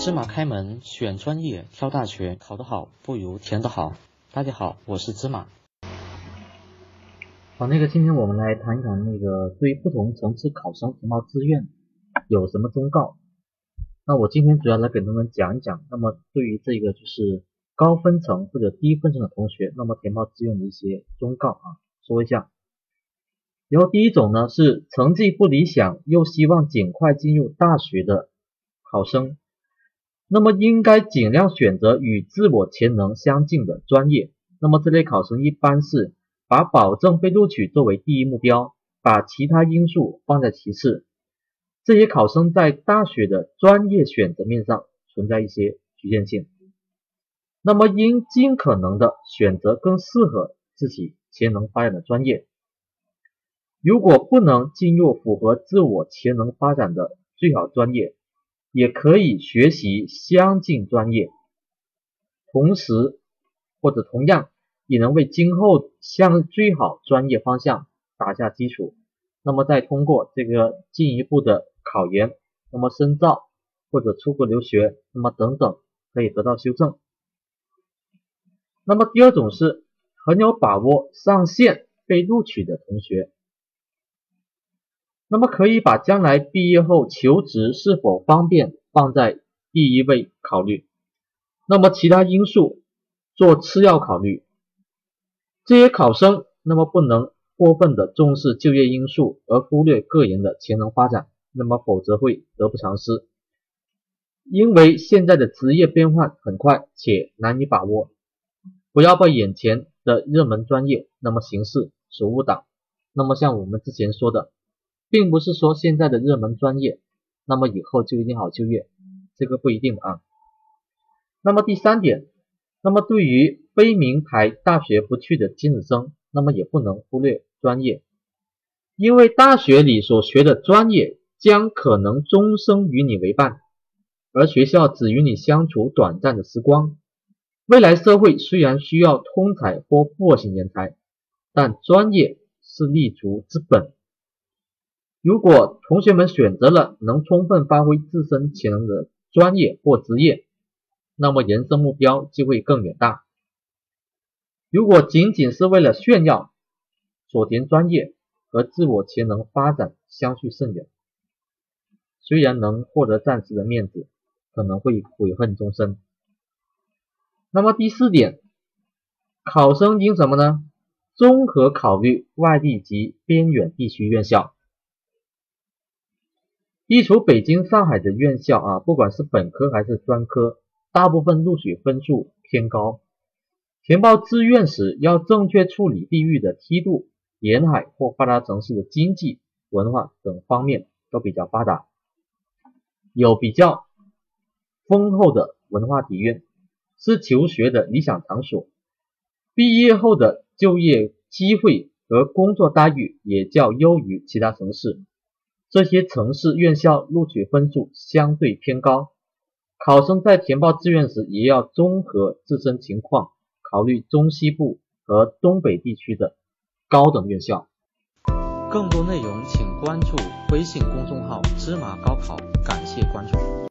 芝麻开门选专业挑大学，考得好不如填得好。大家好，我是芝麻。好，那个今天我们来谈一谈那个对于不同层次考生填报志愿有什么忠告。那我今天主要来给他们讲一讲，那么对于这个就是高分层或者低分层的同学，那么填报志愿的一些忠告啊，说一下。然后第一种呢是成绩不理想又希望尽快进入大学的考生，那么应该尽量选择与自我潜能相近的专业。那么这类考生一般是把保证被录取作为第一目标，把其他因素放在其次。这些考生在大学的专业选择面上存在一些局限性，那么应尽可能的选择更适合自己潜能发展的专业。如果不能进入符合自我潜能发展的最好专业，也可以学习相近专业，同时或者同样也能为今后向最好专业方向打下基础。那么再通过这个进一步的考研，那么深造或者出国留学，那么等等可以得到修正。那么第二种是很有把握上线被录取的同学。那么可以把将来毕业后求职是否方便放在第一位考虑，那么其他因素做次要考虑。这些考生那么不能过分的重视就业因素而忽略个人的潜能发展，那么否则会得不偿失。因为现在的职业变换很快且难以把握，不要被眼前的热门专业那么形式所误导。那么像我们之前说的。并不是说现在的热门专业，那么以后就一定好就业，这个不一定啊。那么第三点，那么对于非名牌大学不去的尖子生，那么也不能忽略专业，因为大学里所学的专业将可能终生与你为伴，而学校只与你相处短暂的时光。未来社会虽然需要通才或复合型人才，但专业是立足之本。如果同学们选择了能充分发挥自身潜能的专业或职业，那么人生目标就会更远大。如果仅仅是为了炫耀，所填专业和自我潜能发展相去甚远。虽然能获得暂时的面子，可能会悔恨终身。那么第四点，考生应什么呢？综合考虑外地及边远地区院校。依除北京、上海的院校啊，不管是本科还是专科，大部分录取分数偏高。填报志愿时要正确处理地域的梯度，沿海或发达城市的经济、文化等方面都比较发达，有比较丰厚的文化底蕴，是求学的理想场所。毕业后的就业机会和工作待遇也较优于其他城市。这些城市院校录取分数相对偏高，考生在填报志愿时也要综合自身情况，考虑中西部和东北地区的高等院校。更多内容请关注微信公众号“芝麻高考”，感谢关注。